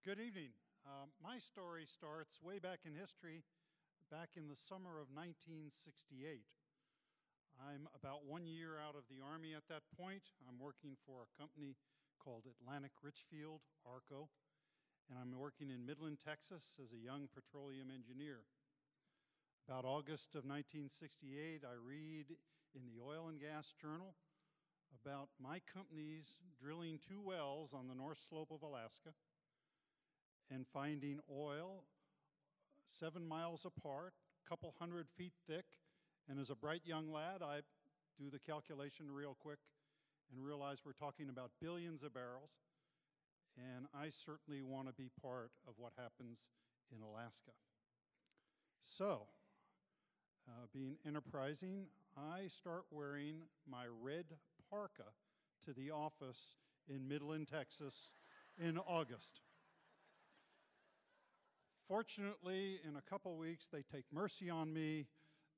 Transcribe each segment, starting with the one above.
Good evening. Um, my story starts way back in history, back in the summer of 1968. I'm about one year out of the Army at that point. I'm working for a company called Atlantic Richfield, ARCO, and I'm working in Midland, Texas as a young petroleum engineer. About August of 1968, I read in the Oil and Gas Journal about my company's drilling two wells on the north slope of Alaska and finding oil seven miles apart, a couple hundred feet thick. And as a bright young lad, I do the calculation real quick and realize we're talking about billions of barrels. And I certainly want to be part of what happens in Alaska. So, uh, being enterprising, I start wearing my red parka to the office in Midland, Texas in August. Fortunately, in a couple weeks, they take mercy on me.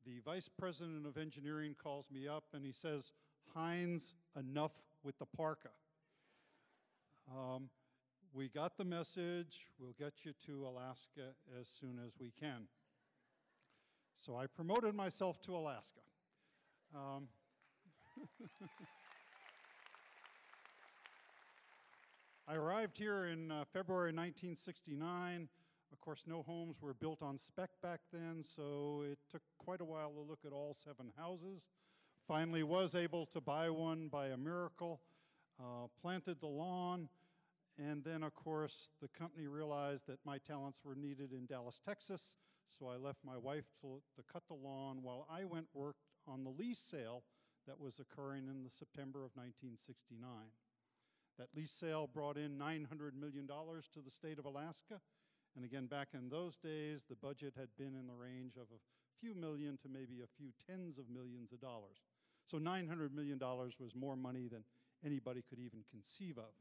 The vice president of engineering calls me up and he says, Hines, enough with the parka. Um, we got the message. We'll get you to Alaska as soon as we can. So I promoted myself to Alaska. Um, I arrived here in uh, February 1969. Of course, no homes were built on spec back then, so it took quite a while to look at all seven houses. Finally, was able to buy one by a miracle, uh, planted the lawn, and then, of course, the company realized that my talents were needed in Dallas, Texas, so I left my wife to, to cut the lawn while I went worked on the lease sale that was occurring in the September of 1969. That lease sale brought in $900 million to the state of Alaska. And again, back in those days, the budget had been in the range of a few million to maybe a few tens of millions of dollars. So $900 million was more money than anybody could even conceive of.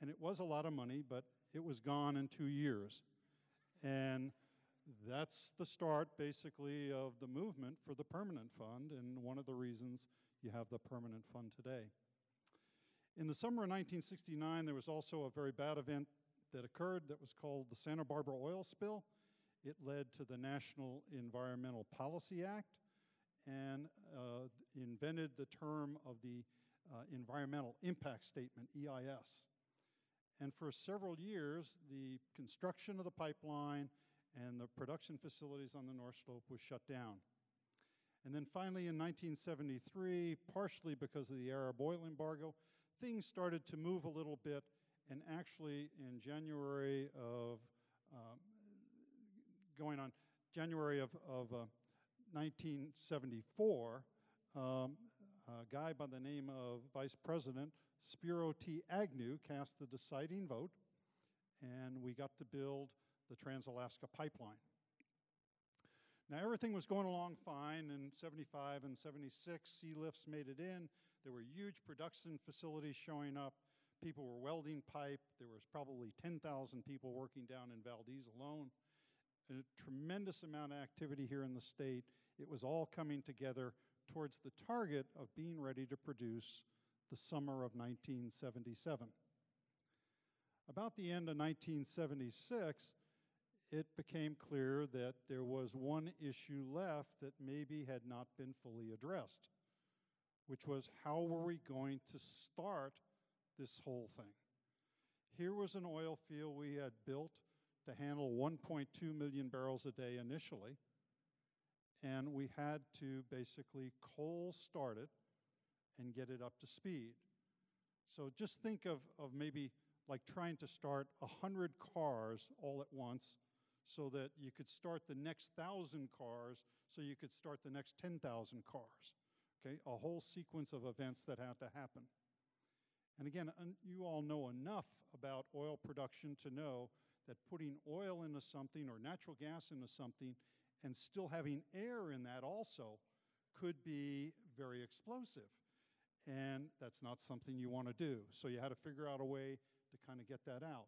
And it was a lot of money, but it was gone in two years. And that's the start, basically, of the movement for the permanent fund, and one of the reasons you have the permanent fund today. In the summer of 1969, there was also a very bad event that occurred that was called the Santa Barbara oil spill. It led to the National Environmental Policy Act and uh, invented the term of the uh, Environmental Impact Statement, EIS. And for several years, the construction of the pipeline and the production facilities on the North Slope was shut down. And then finally in 1973, partially because of the Arab oil embargo, things started to move a little bit and actually, in January of, um, going on January of, of uh, 1974, um, a guy by the name of Vice President Spiro T. Agnew cast the deciding vote, and we got to build the Trans Alaska Pipeline. Now, everything was going along fine in 75 and 76. Sea lifts made it in. There were huge production facilities showing up. People were welding pipe. There was probably 10,000 people working down in Valdez alone. A tremendous amount of activity here in the state. It was all coming together towards the target of being ready to produce the summer of 1977. About the end of 1976, it became clear that there was one issue left that maybe had not been fully addressed, which was how were we going to start this whole thing. Here was an oil field we had built to handle 1.2 million barrels a day initially, and we had to basically cold start it and get it up to speed. So just think of, of maybe like trying to start 100 cars all at once so that you could start the next 1,000 cars so you could start the next 10,000 cars. Okay, a whole sequence of events that had to happen. And again, you all know enough about oil production to know that putting oil into something or natural gas into something and still having air in that also could be very explosive. And that's not something you want to do. So you had to figure out a way to kind of get that out.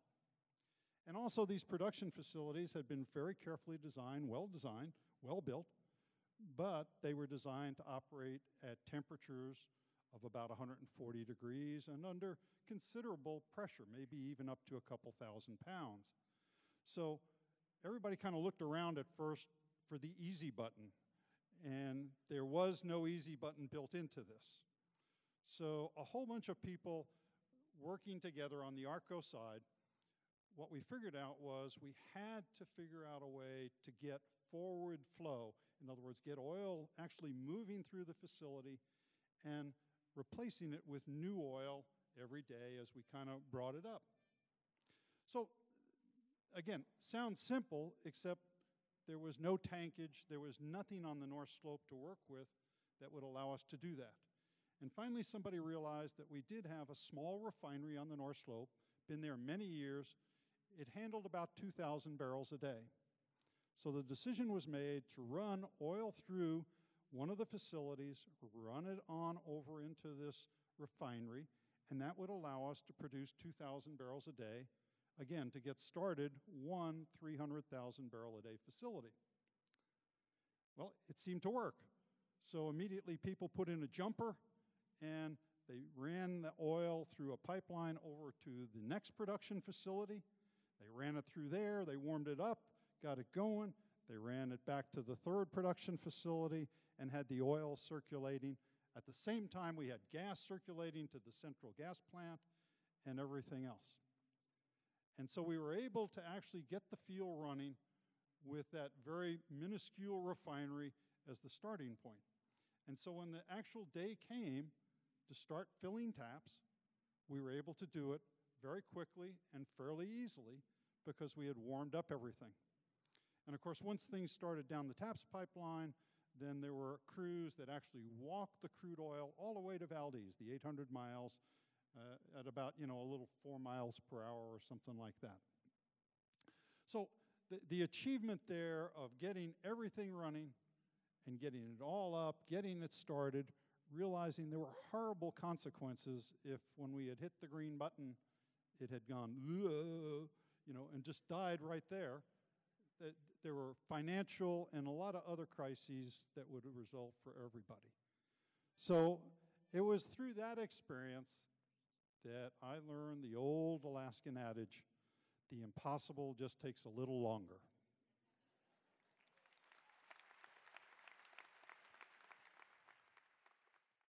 And also, these production facilities had been very carefully designed, well designed, well built, but they were designed to operate at temperatures of about 140 degrees and under considerable pressure, maybe even up to a couple thousand pounds. So everybody kind of looked around at first for the easy button, and there was no easy button built into this. So a whole bunch of people working together on the ARCO side, what we figured out was we had to figure out a way to get forward flow. In other words, get oil actually moving through the facility and replacing it with new oil every day as we kind of brought it up. So again, sounds simple, except there was no tankage, there was nothing on the North Slope to work with that would allow us to do that. And finally, somebody realized that we did have a small refinery on the North Slope, been there many years. It handled about 2,000 barrels a day. So the decision was made to run oil through one of the facilities, run it on over into this refinery, and that would allow us to produce 2,000 barrels a day, again, to get started, one 300,000 barrel a day facility. Well, it seemed to work. So immediately people put in a jumper and they ran the oil through a pipeline over to the next production facility. They ran it through there, they warmed it up, got it going. They ran it back to the third production facility and had the oil circulating. At the same time, we had gas circulating to the central gas plant and everything else. And so we were able to actually get the field running with that very minuscule refinery as the starting point. And so when the actual day came to start filling TAPS, we were able to do it very quickly and fairly easily because we had warmed up everything. And of course, once things started down the TAPS pipeline, then there were crews that actually walked the crude oil all the way to Valdez, the 800 miles, uh, at about, you know, a little four miles per hour or something like that. So the, the achievement there of getting everything running and getting it all up, getting it started, realizing there were horrible consequences if when we had hit the green button, it had gone, you know, and just died right there that there were financial and a lot of other crises that would result for everybody. So it was through that experience that I learned the old Alaskan adage the impossible just takes a little longer.